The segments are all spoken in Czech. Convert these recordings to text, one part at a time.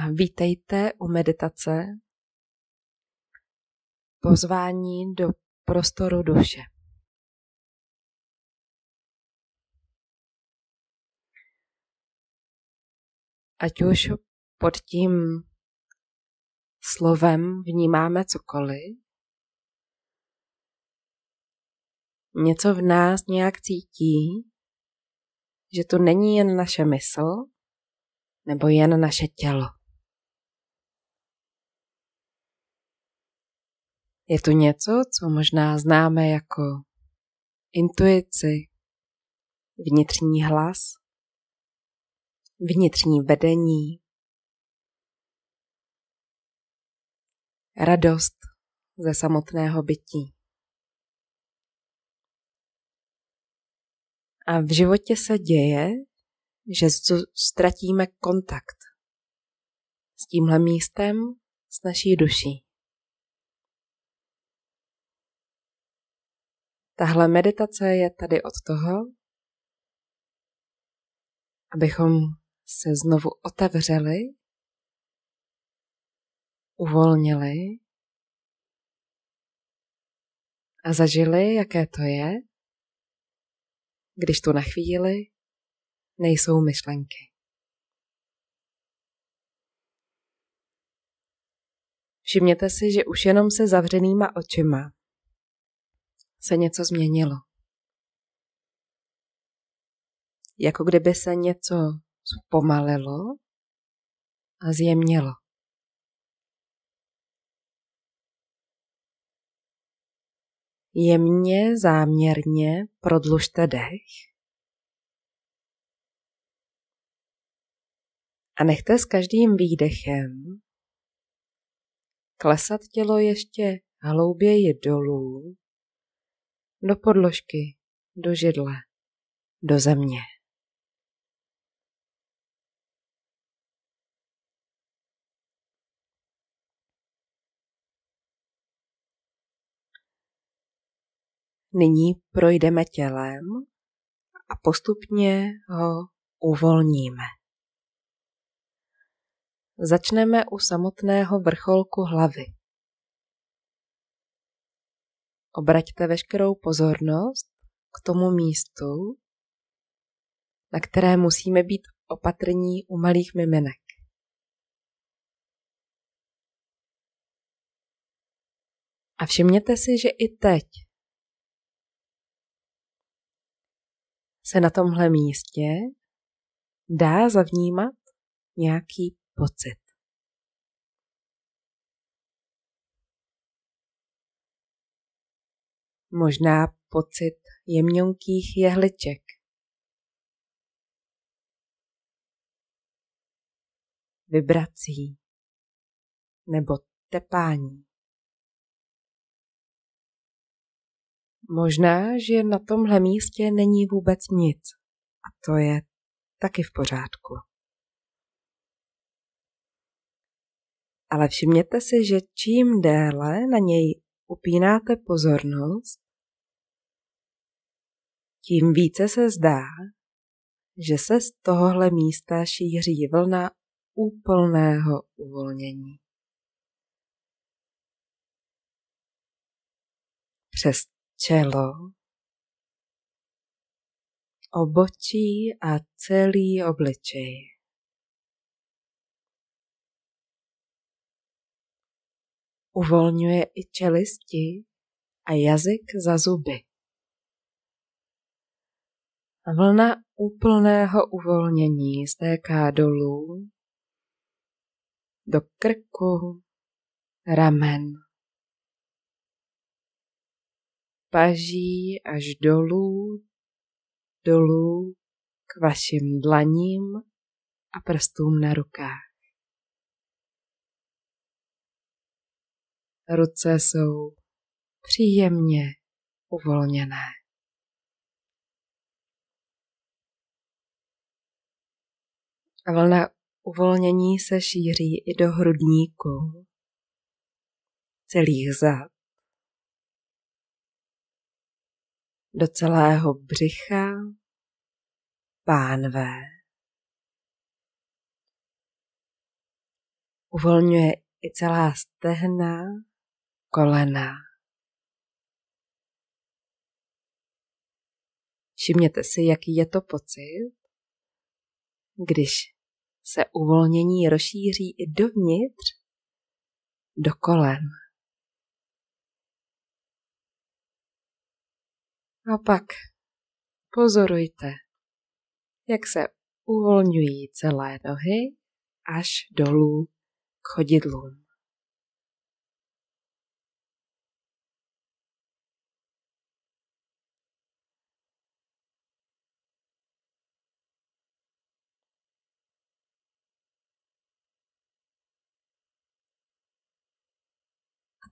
Vítejte u meditace pozvání do prostoru duše. Ať už pod tím slovem vnímáme cokoliv, něco v nás nějak cítí, že to není jen naše mysl nebo jen naše tělo. Je to něco, co možná známe jako intuici, vnitřní hlas, vnitřní vedení, radost ze samotného bytí. A v životě se děje, že ztratíme kontakt s tímhle místem, s naší duší. Tahle meditace je tady od toho, abychom se znovu otevřeli, uvolnili a zažili, jaké to je, když tu na chvíli nejsou myšlenky. Všimněte si, že už jenom se zavřenýma očima se něco změnilo. Jako kdyby se něco zpomalilo a zjemnilo. Jemně, záměrně prodlužte dech a nechte s každým výdechem klesat tělo ještě hlouběji dolů do podložky, do židle, do země. Nyní projdeme tělem a postupně ho uvolníme. Začneme u samotného vrcholku hlavy. Obraťte veškerou pozornost k tomu místu, na které musíme být opatrní u malých miminek. A všimněte si, že i teď se na tomhle místě dá zavnímat nějaký pocit. Možná pocit jemňonkých jehliček. Vibrací nebo tepání. Možná, že na tomhle místě není vůbec nic a to je taky v pořádku. Ale všimněte si, že čím déle na něj upínáte pozornost, tím více se zdá, že se z tohohle místa šíří vlna úplného uvolnění. Přes čelo, obočí a celý obličej. Uvolňuje i čelisti a jazyk za zuby. Vlna úplného uvolnění stéká dolů do krku, ramen, paží až dolů, dolů k vašim dlaním a prstům na rukách. Ruce jsou příjemně uvolněné. A vlna uvolnění se šíří i do hrudníku, celých zad, do celého břicha, pánve, Uvolňuje i celá stehna, kolena. Všimněte si, jaký je to pocit, když se uvolnění rozšíří i dovnitř, do kolen. A pak pozorujte, jak se uvolňují celé nohy až dolů k chodidlům.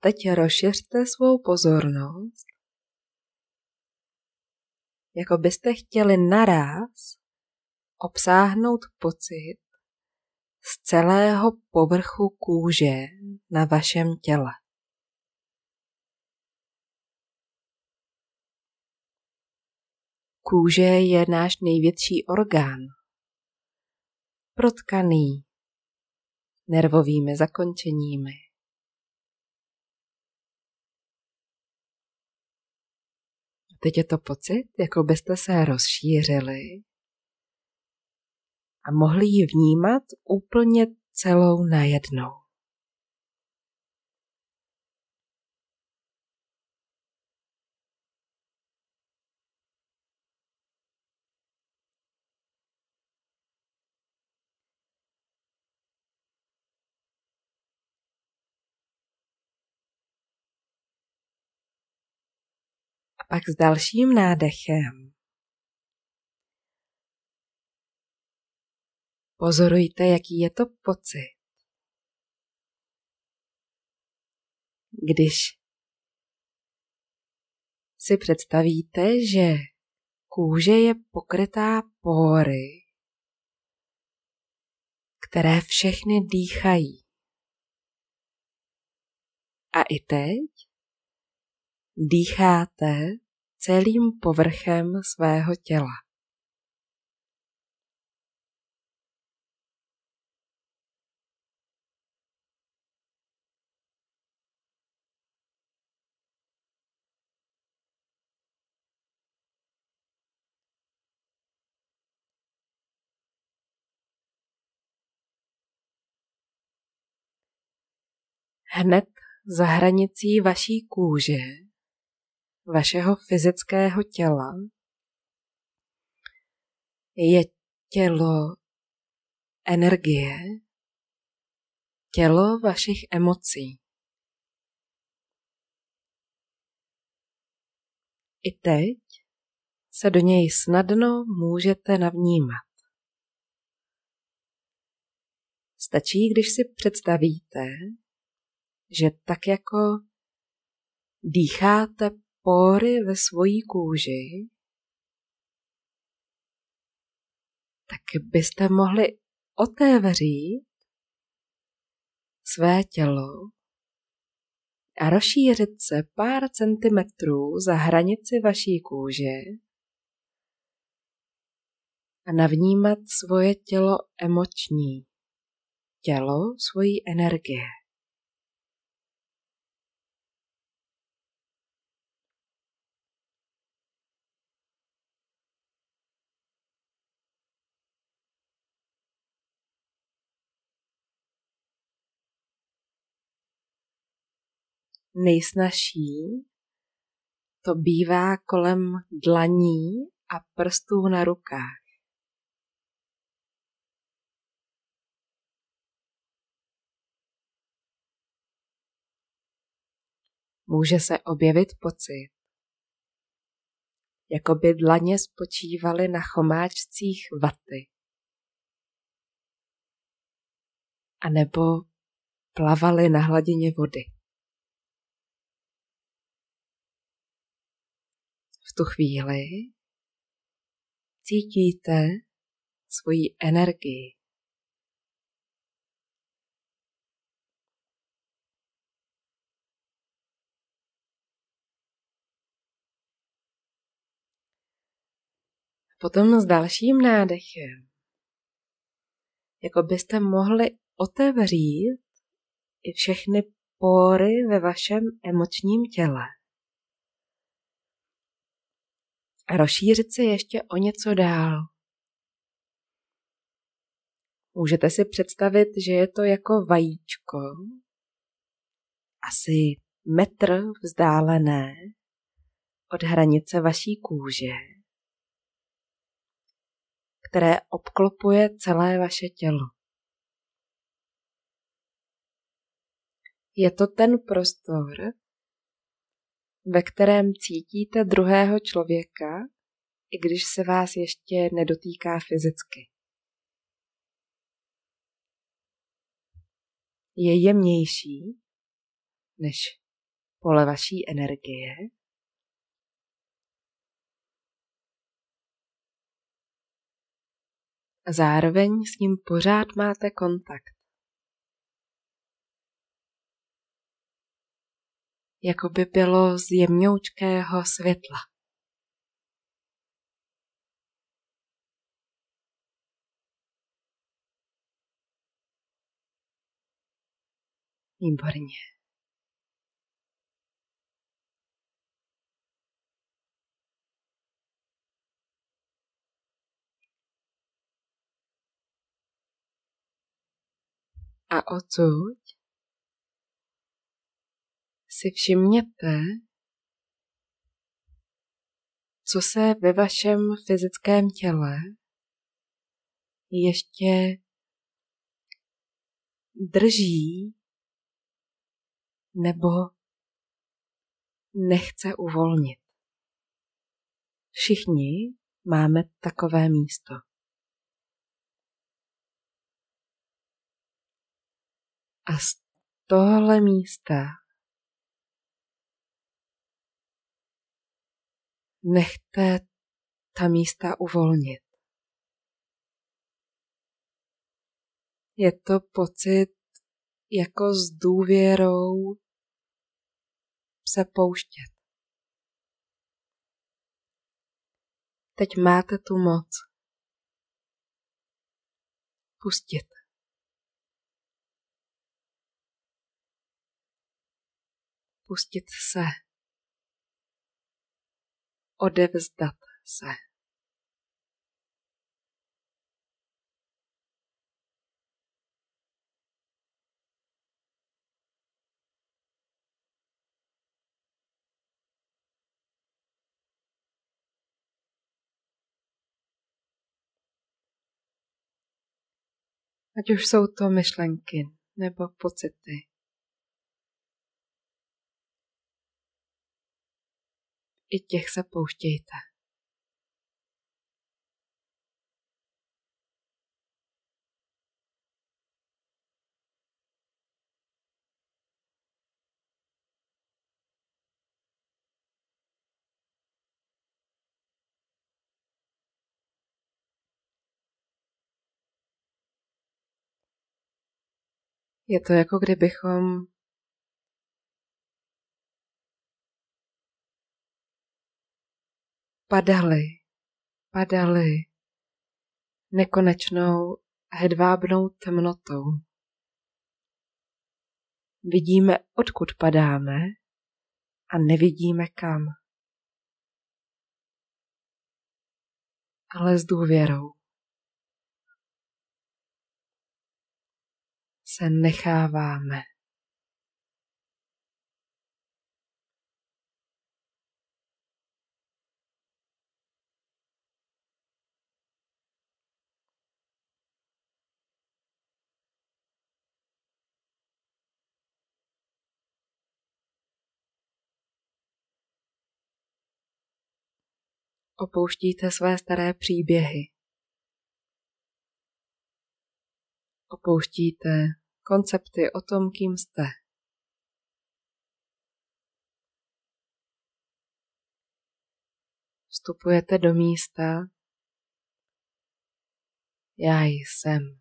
Teď rozšiřte svou pozornost, jako byste chtěli naraz obsáhnout pocit z celého povrchu kůže na vašem těle. Kůže je náš největší orgán, protkaný nervovými zakončeními. Teď je to pocit, jako byste se rozšířili a mohli ji vnímat úplně celou najednou. Pak s dalším nádechem Pozorujte, jaký je to pocit. Když si představíte, že kůže je pokrytá pory, které všechny dýchají. A i teď dýcháte celým povrchem svého těla. hned za hranicí vaší kůže, vašeho fyzického těla, je tělo energie, tělo vašich emocí. I teď se do něj snadno můžete navnímat. Stačí, když si představíte, že tak jako dýcháte pory ve svojí kůži, tak byste mohli otevřít své tělo a rozšířit se pár centimetrů za hranici vaší kůže a navnímat svoje tělo emoční, tělo svojí energie. Nejsnažší to bývá kolem dlaní a prstů na rukách. Může se objevit pocit, jako by dlaně spočívaly na chomáčcích vaty. A nebo plavaly na hladině vody. V tu chvíli cítíte svoji energii. Potom s dalším nádechem, jako byste mohli otevřít i všechny pory ve vašem emočním těle. A rozšířit se ještě o něco dál. Můžete si představit, že je to jako vajíčko, asi metr vzdálené od hranice vaší kůže, které obklopuje celé vaše tělo. Je to ten prostor, ve kterém cítíte druhého člověka, i když se vás ještě nedotýká fyzicky. Je jemnější než pole vaší energie. A zároveň s ním pořád máte kontakt. Jako by bylo z jemňoučkého světla. Výborně. A odsud si všimněte, co se ve vašem fyzickém těle ještě drží nebo nechce uvolnit. Všichni máme takové místo. A z tohle místa nechte ta místa uvolnit. Je to pocit jako s důvěrou se pouštět. Teď máte tu moc. Pustit. Pustit se odevzdat se. Ať už jsou to myšlenky nebo pocity. I těch se pouštějte. Je to jako kdybychom padaly, padaly nekonečnou hedvábnou temnotou. Vidíme, odkud padáme a nevidíme kam. Ale s důvěrou se necháváme opouštíte své staré příběhy. Opouštíte koncepty o tom, kým jste. Vstupujete do místa. Já jsem.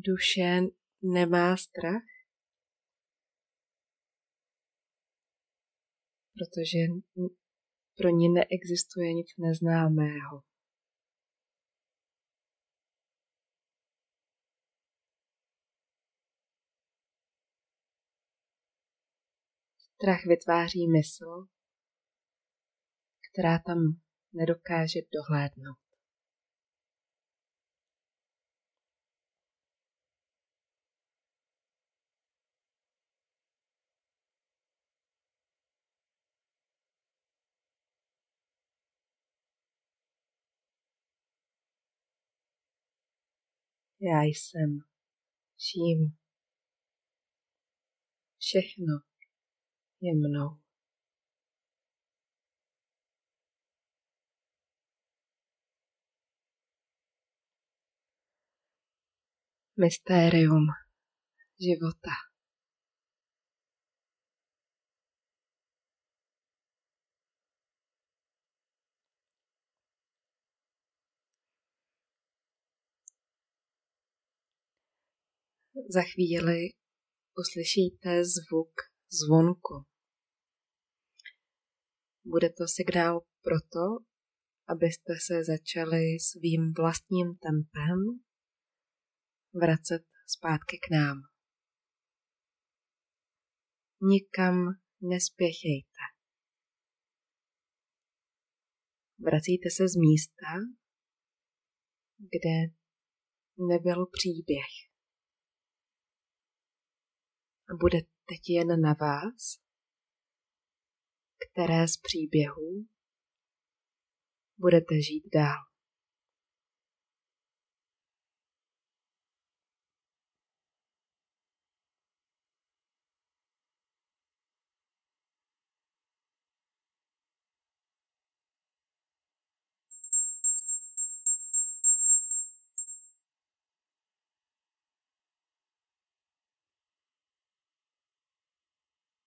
Duše nemá strach, protože pro ní neexistuje nic neznámého. Strach vytváří mysl, která tam nedokáže dohlédnout. Já jsem vším. Všechno je mnou. Mystérium života. Za chvíli uslyšíte zvuk zvonku. Bude to signál proto, abyste se začali svým vlastním tempem vracet zpátky k nám. Nikam nespěchejte. Vracíte se z místa, kde nebyl příběh. Bude teď jen na vás, které z příběhů budete žít dál.